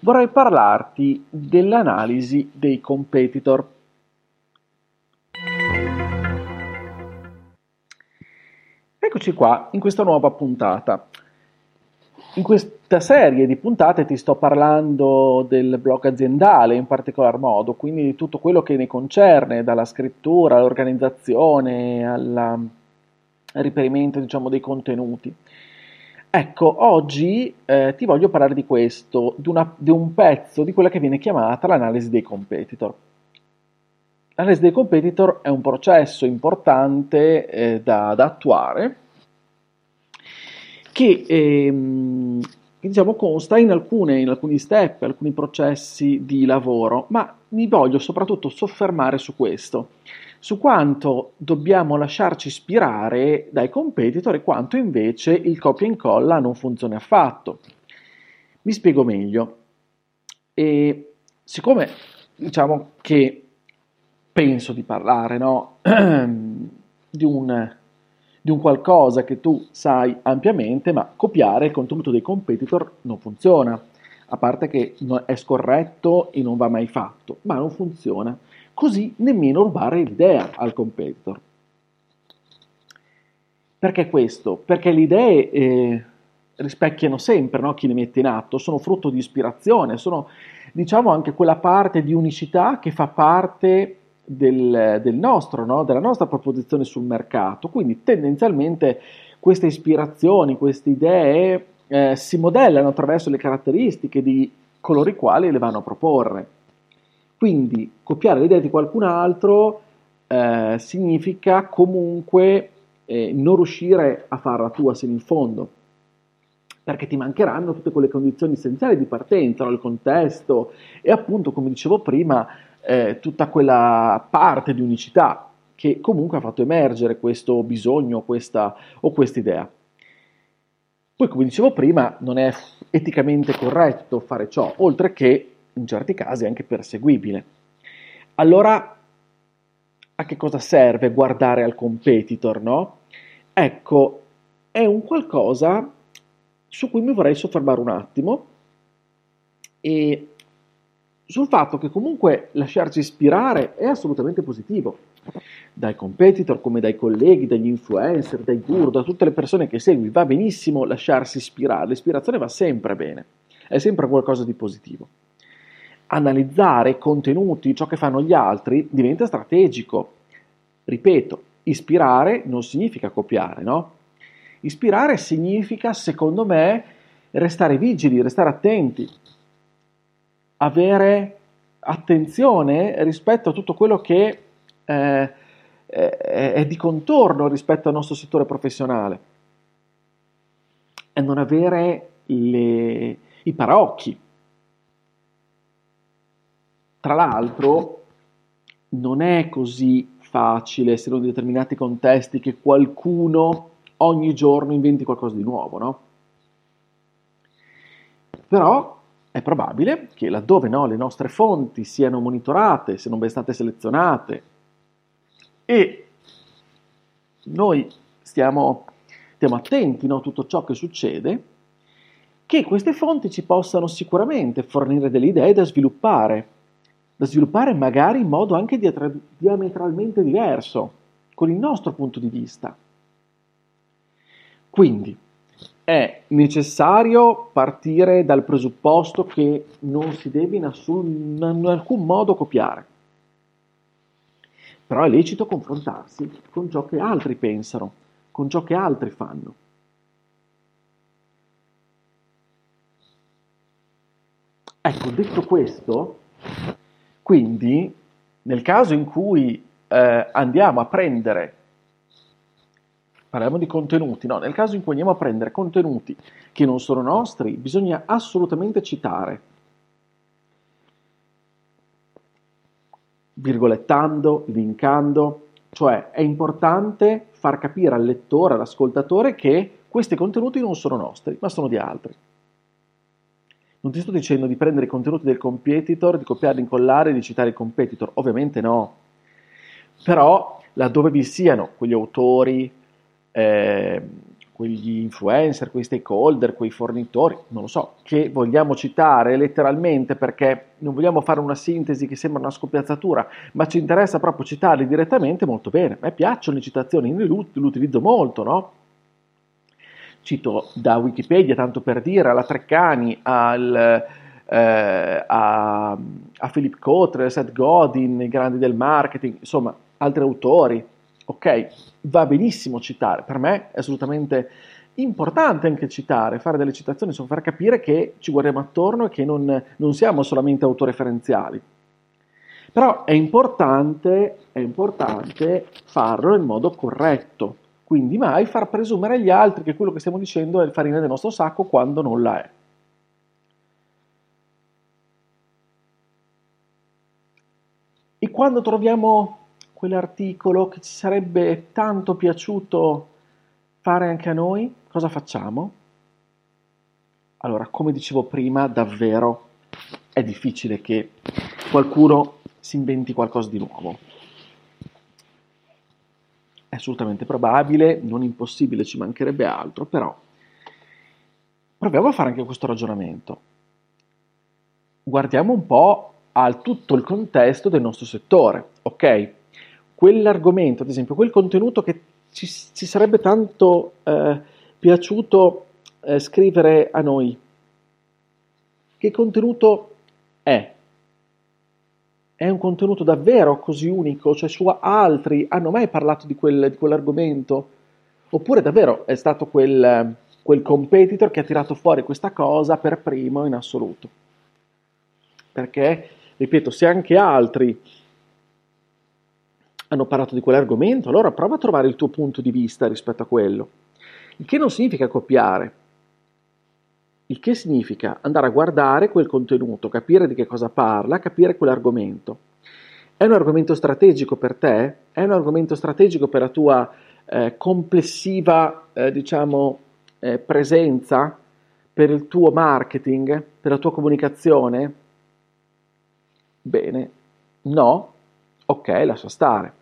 vorrei parlarti dell'analisi dei competitor. Eccoci qua in questa nuova puntata. In questa serie di puntate ti sto parlando del blog aziendale in particolar modo, quindi di tutto quello che ne concerne, dalla scrittura all'organizzazione, al riperimento diciamo, dei contenuti. Ecco, oggi eh, ti voglio parlare di questo, di, una, di un pezzo di quella che viene chiamata l'analisi dei competitor. L'analisi dei competitor è un processo importante eh, da, da attuare che ehm, diciamo, consta in, alcune, in alcuni step, alcuni processi di lavoro, ma mi voglio soprattutto soffermare su questo, su quanto dobbiamo lasciarci ispirare dai competitor e quanto invece il copia e incolla non funziona affatto. Mi spiego meglio. E siccome diciamo che penso di parlare no, di un di un qualcosa che tu sai ampiamente, ma copiare il contenuto dei competitor non funziona, a parte che è scorretto e non va mai fatto, ma non funziona. Così nemmeno rubare l'idea al competitor. Perché questo? Perché le idee eh, rispecchiano sempre no, chi le mette in atto, sono frutto di ispirazione, sono diciamo anche quella parte di unicità che fa parte del, del nostro, no? della nostra proposizione sul mercato. Quindi tendenzialmente queste ispirazioni, queste idee eh, si modellano attraverso le caratteristiche di coloro i quali le vanno a proporre. Quindi copiare le idee di qualcun altro eh, significa comunque eh, non riuscire a farla tua sino in fondo, perché ti mancheranno tutte quelle condizioni essenziali di partenza, il contesto e appunto, come dicevo prima, eh, tutta quella parte di unicità che comunque ha fatto emergere questo bisogno questa, o questa idea. Poi, come dicevo prima, non è eticamente corretto fare ciò, oltre che in certi casi anche perseguibile. Allora, a che cosa serve guardare al competitor, no? Ecco, è un qualcosa su cui mi vorrei soffermare un attimo e sul fatto che comunque lasciarci ispirare è assolutamente positivo. Dai competitor, come dai colleghi, dagli influencer, dai guru, da tutte le persone che segui, va benissimo lasciarsi ispirare, l'ispirazione va sempre bene, è sempre qualcosa di positivo. Analizzare contenuti, ciò che fanno gli altri, diventa strategico. Ripeto, ispirare non significa copiare, no? Ispirare significa, secondo me, restare vigili, restare attenti, avere attenzione rispetto a tutto quello che eh, è di contorno rispetto al nostro settore professionale e non avere le, i paraocchi. Tra l'altro, non è così facile, essere in determinati contesti, che qualcuno ogni giorno inventi qualcosa di nuovo, no? Però è probabile che laddove no, le nostre fonti siano monitorate, siano ben state selezionate e noi stiamo, stiamo attenti no, a tutto ciò che succede, che queste fonti ci possano sicuramente fornire delle idee da sviluppare, da sviluppare magari in modo anche diametralmente diverso, con il nostro punto di vista. Quindi, è necessario partire dal presupposto che non si deve in, assun, in alcun modo copiare. Però è lecito confrontarsi con ciò che altri pensano, con ciò che altri fanno. Ecco, detto questo, quindi, nel caso in cui eh, andiamo a prendere, parliamo di contenuti, no, nel caso in cui andiamo a prendere contenuti che non sono nostri, bisogna assolutamente citare, virgolettando, linkando, cioè è importante far capire al lettore, all'ascoltatore che questi contenuti non sono nostri, ma sono di altri. Non ti sto dicendo di prendere i contenuti del competitor, di copiarli, incollare e di citare il competitor, ovviamente no. Però laddove vi siano quegli autori, eh, quegli influencer, quei stakeholder, quei fornitori, non lo so, che vogliamo citare letteralmente perché non vogliamo fare una sintesi che sembra una scopiazzatura, ma ci interessa proprio citarli direttamente molto bene. A me piacciono le citazioni, io le utilizzo molto, no? Cito da Wikipedia, tanto per dire, alla Treccani, al, eh, a, a Philip Kotler, Seth Godin, i grandi del marketing, insomma, altri autori, ok? va benissimo citare, per me è assolutamente importante anche citare, fare delle citazioni, insomma, far capire che ci guardiamo attorno e che non, non siamo solamente autoreferenziali. Però è importante, è importante farlo in modo corretto, quindi mai far presumere agli altri che quello che stiamo dicendo è il farina del nostro sacco quando non la è. E quando troviamo quell'articolo che ci sarebbe tanto piaciuto fare anche a noi, cosa facciamo? Allora, come dicevo prima, davvero è difficile che qualcuno si inventi qualcosa di nuovo. È assolutamente probabile, non impossibile, ci mancherebbe altro, però proviamo a fare anche questo ragionamento. Guardiamo un po' al tutto il contesto del nostro settore, ok? quell'argomento, ad esempio, quel contenuto che ci, ci sarebbe tanto eh, piaciuto eh, scrivere a noi. Che contenuto è? È un contenuto davvero così unico? Cioè su altri hanno mai parlato di, quel, di quell'argomento? Oppure davvero è stato quel, quel competitor che ha tirato fuori questa cosa per primo in assoluto? Perché, ripeto, se anche altri hanno parlato di quell'argomento, allora prova a trovare il tuo punto di vista rispetto a quello. Il che non significa copiare, il che significa andare a guardare quel contenuto, capire di che cosa parla, capire quell'argomento. È un argomento strategico per te? È un argomento strategico per la tua eh, complessiva, eh, diciamo, eh, presenza, per il tuo marketing, per la tua comunicazione? Bene, no, ok, lascia stare.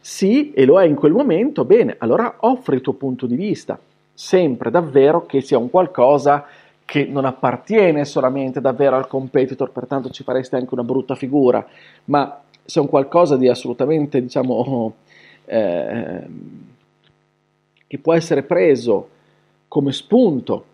Sì, e lo è in quel momento, bene, allora offri il tuo punto di vista, sempre davvero che sia un qualcosa che non appartiene solamente davvero al competitor, pertanto ci faresti anche una brutta figura, ma sia un qualcosa di assolutamente, diciamo, eh, che può essere preso come spunto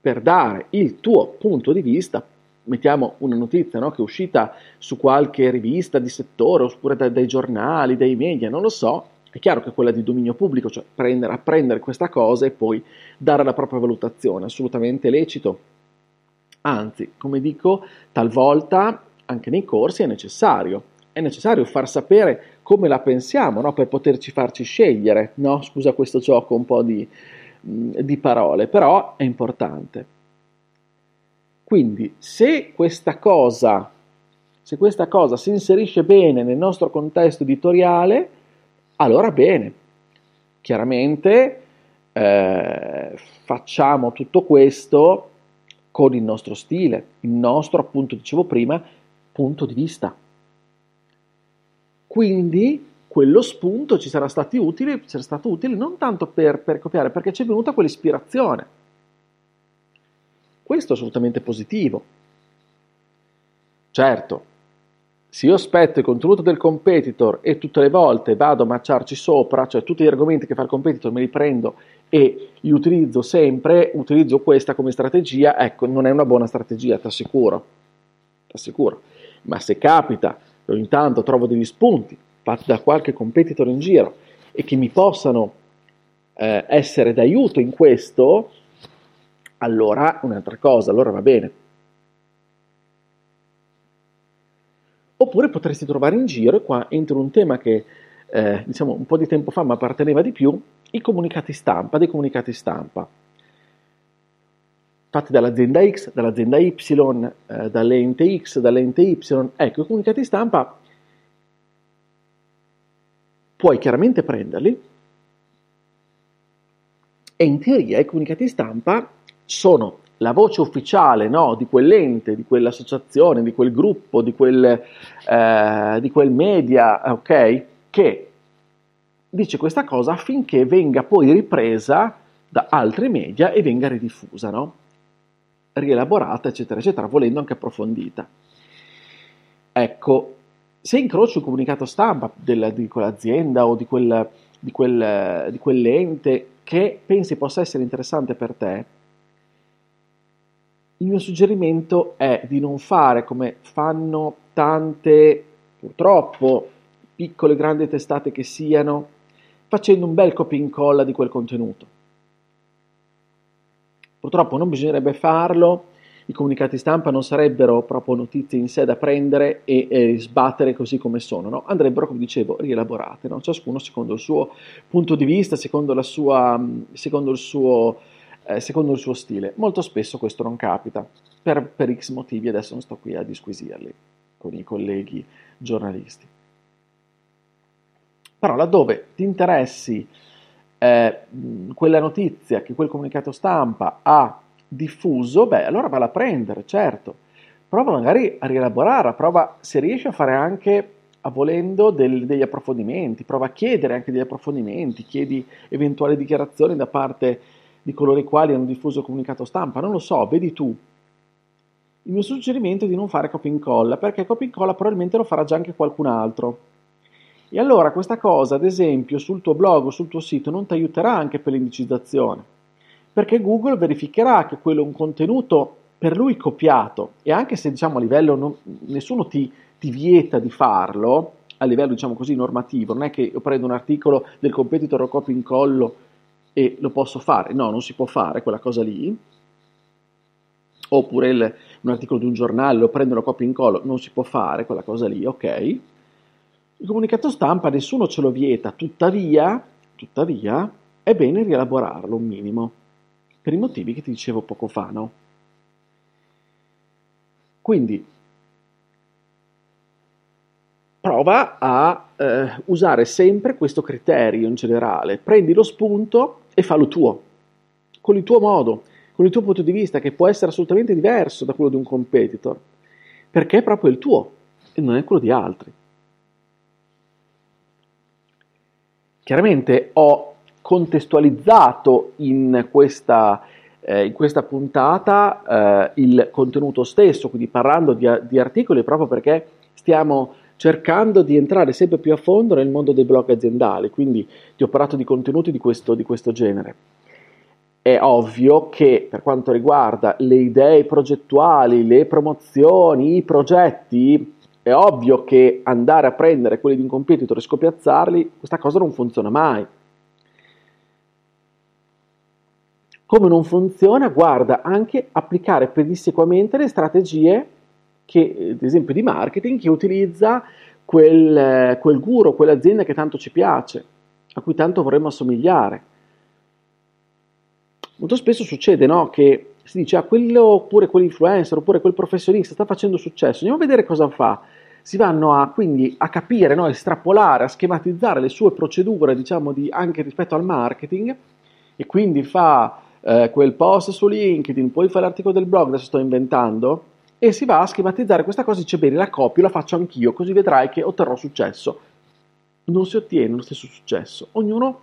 per dare il tuo punto di vista, mettiamo una notizia no, che è uscita su qualche rivista di settore oppure dai, dai giornali, dai media, non lo so, è chiaro che quella di dominio pubblico, cioè prendere, apprendere questa cosa e poi dare la propria valutazione, assolutamente lecito. Anzi, come dico, talvolta anche nei corsi è necessario. È necessario far sapere come la pensiamo no? per poterci farci scegliere. No? Scusa questo gioco un po' di, di parole, però è importante. Quindi se questa cosa, se questa cosa si inserisce bene nel nostro contesto editoriale, allora bene. Chiaramente eh, facciamo tutto questo con il nostro stile, il nostro, appunto, dicevo prima, punto di vista. Quindi quello spunto ci sarà, stati utile, sarà stato utile non tanto per, per copiare, perché ci è venuta quell'ispirazione questo è assolutamente positivo. Certo, se io aspetto il contenuto del competitor e tutte le volte vado a matcharci sopra, cioè tutti gli argomenti che fa il competitor me li prendo e li utilizzo sempre, utilizzo questa come strategia, ecco, non è una buona strategia, ti assicuro. Ti assicuro. Ma se capita ogni tanto trovo degli spunti fatti da qualche competitor in giro e che mi possano eh, essere d'aiuto in questo, allora un'altra cosa, allora va bene. Oppure potresti trovare in giro, e qua entra un tema che eh, diciamo un po' di tempo fa mi apparteneva di più, i comunicati stampa, dei comunicati stampa fatti dall'azienda X, dall'azienda Y, eh, dall'ente X, dall'ente Y. Ecco, i comunicati stampa puoi chiaramente prenderli e in teoria i comunicati stampa sono la voce ufficiale no, di quell'ente, di quell'associazione, di quel gruppo, di quel, eh, di quel media, ok? Che dice questa cosa affinché venga poi ripresa da altri media e venga ridiffusa, no? rielaborata, eccetera, eccetera, volendo anche approfondita. Ecco, se incroci un comunicato stampa della, di quell'azienda o di, quel, di, quel, di quell'ente che pensi possa essere interessante per te, il mio suggerimento è di non fare come fanno tante, purtroppo, piccole grandi testate che siano, facendo un bel copia e incolla di quel contenuto. Purtroppo non bisognerebbe farlo, i comunicati stampa non sarebbero proprio notizie in sé da prendere e, e sbattere così come sono, no? andrebbero, come dicevo, rielaborate, no? ciascuno secondo il suo punto di vista, secondo, sua, secondo, il suo, eh, secondo il suo stile. Molto spesso questo non capita, per, per X motivi, adesso non sto qui a disquisirli con i colleghi giornalisti. Però laddove ti interessi eh, quella notizia che quel comunicato stampa ha diffuso, beh, allora valla a prendere, certo. Prova magari a rielaborare, prova se riesci a fare anche a volendo del, degli approfondimenti, prova a chiedere anche degli approfondimenti, chiedi eventuali dichiarazioni da parte di coloro i quali hanno diffuso comunicato stampa, non lo so, vedi tu. Il mio suggerimento è di non fare copia e incolla, perché copia e incolla probabilmente lo farà già anche qualcun altro. E allora questa cosa, ad esempio, sul tuo blog o sul tuo sito non ti aiuterà anche per l'indicizzazione, perché Google verificherà che quello è un contenuto per lui copiato e anche se diciamo a livello non, nessuno ti, ti, vieta di farlo, a livello diciamo così normativo, non è che io prendo un articolo del competitor, lo copio in collo e lo posso fare, no, non si può fare quella cosa lì, oppure il, un articolo di un giornale, lo prendo e lo copio in collo, non si può fare quella cosa lì, ok? Il comunicato stampa nessuno ce lo vieta, tuttavia, tuttavia è bene rielaborarlo un minimo, per i motivi che ti dicevo poco fa, no? Quindi prova a eh, usare sempre questo criterio in generale, prendi lo spunto e fallo tuo, con il tuo modo, con il tuo punto di vista che può essere assolutamente diverso da quello di un competitor, perché è proprio il tuo e non è quello di altri. Chiaramente ho contestualizzato in questa, eh, in questa puntata eh, il contenuto stesso, quindi parlando di, di articoli proprio perché stiamo cercando di entrare sempre più a fondo nel mondo dei blog aziendali, quindi ti ho parlato di contenuti di questo, di questo genere. È ovvio che per quanto riguarda le idee progettuali, le promozioni, i progetti, è ovvio che andare a prendere quelli di un competitor e scopiazzarli, questa cosa non funziona mai. Come non funziona, guarda, anche applicare pedissequamente le strategie che, ad esempio di marketing, che utilizza quel, quel guru, quell'azienda che tanto ci piace, a cui tanto vorremmo assomigliare. Molto spesso succede no, che si dice, ah, quello oppure quell'influencer oppure quel professionista sta facendo successo, andiamo a vedere cosa fa. Si vanno a, quindi a capire, no, a estrapolare, a schematizzare le sue procedure, diciamo, di, anche rispetto al marketing, e quindi fa eh, quel post su LinkedIn, poi fa l'articolo del blog, adesso sto inventando, e si va a schematizzare questa cosa e dice, bene, la copio, la faccio anch'io, così vedrai che otterrò successo. Non si ottiene lo stesso successo, ognuno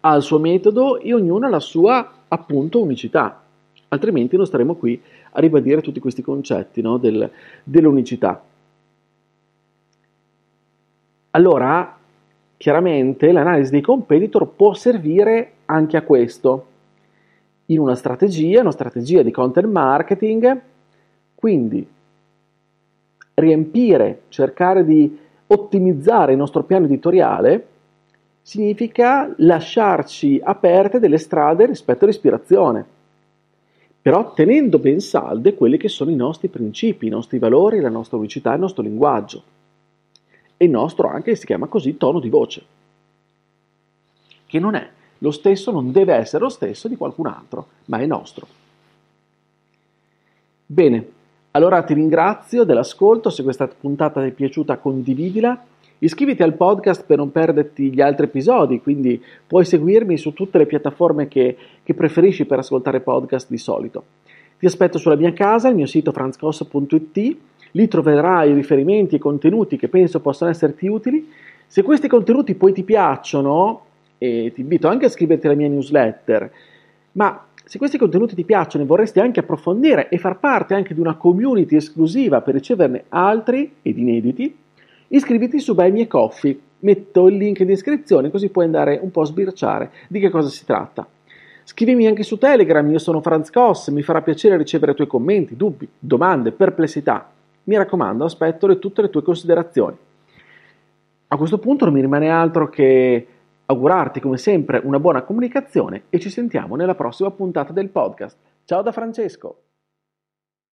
ha il suo metodo e ognuno ha la sua appunto unicità, altrimenti non staremo qui a ribadire tutti questi concetti no, del, dell'unicità. Allora, chiaramente l'analisi dei competitor può servire anche a questo, in una strategia, una strategia di content marketing, quindi riempire, cercare di ottimizzare il nostro piano editoriale significa lasciarci aperte delle strade rispetto all'ispirazione, però tenendo ben salde quelli che sono i nostri principi, i nostri valori, la nostra unicità, il nostro linguaggio. E il nostro anche si chiama così tono di voce, che non è lo stesso, non deve essere lo stesso di qualcun altro, ma è nostro. Bene, allora ti ringrazio dell'ascolto, se questa puntata ti è piaciuta condividila Iscriviti al podcast per non perderti gli altri episodi, quindi puoi seguirmi su tutte le piattaforme che, che preferisci per ascoltare podcast di solito. Ti aspetto sulla mia casa, il mio sito franzcos.it, lì troverai riferimenti e contenuti che penso possano esserti utili. Se questi contenuti poi ti piacciono, e ti invito anche a iscriverti alla mia newsletter, ma se questi contenuti ti piacciono e vorresti anche approfondire e far parte anche di una community esclusiva per riceverne altri ed inediti, iscriviti su Buy Me Coffee. Metto il link in descrizione così puoi andare un po' a sbirciare di che cosa si tratta. Scrivimi anche su Telegram, io sono Franz Koss, mi farà piacere ricevere i tuoi commenti, dubbi, domande, perplessità. Mi raccomando, aspetto le, tutte le tue considerazioni. A questo punto non mi rimane altro che augurarti come sempre una buona comunicazione e ci sentiamo nella prossima puntata del podcast. Ciao da Francesco!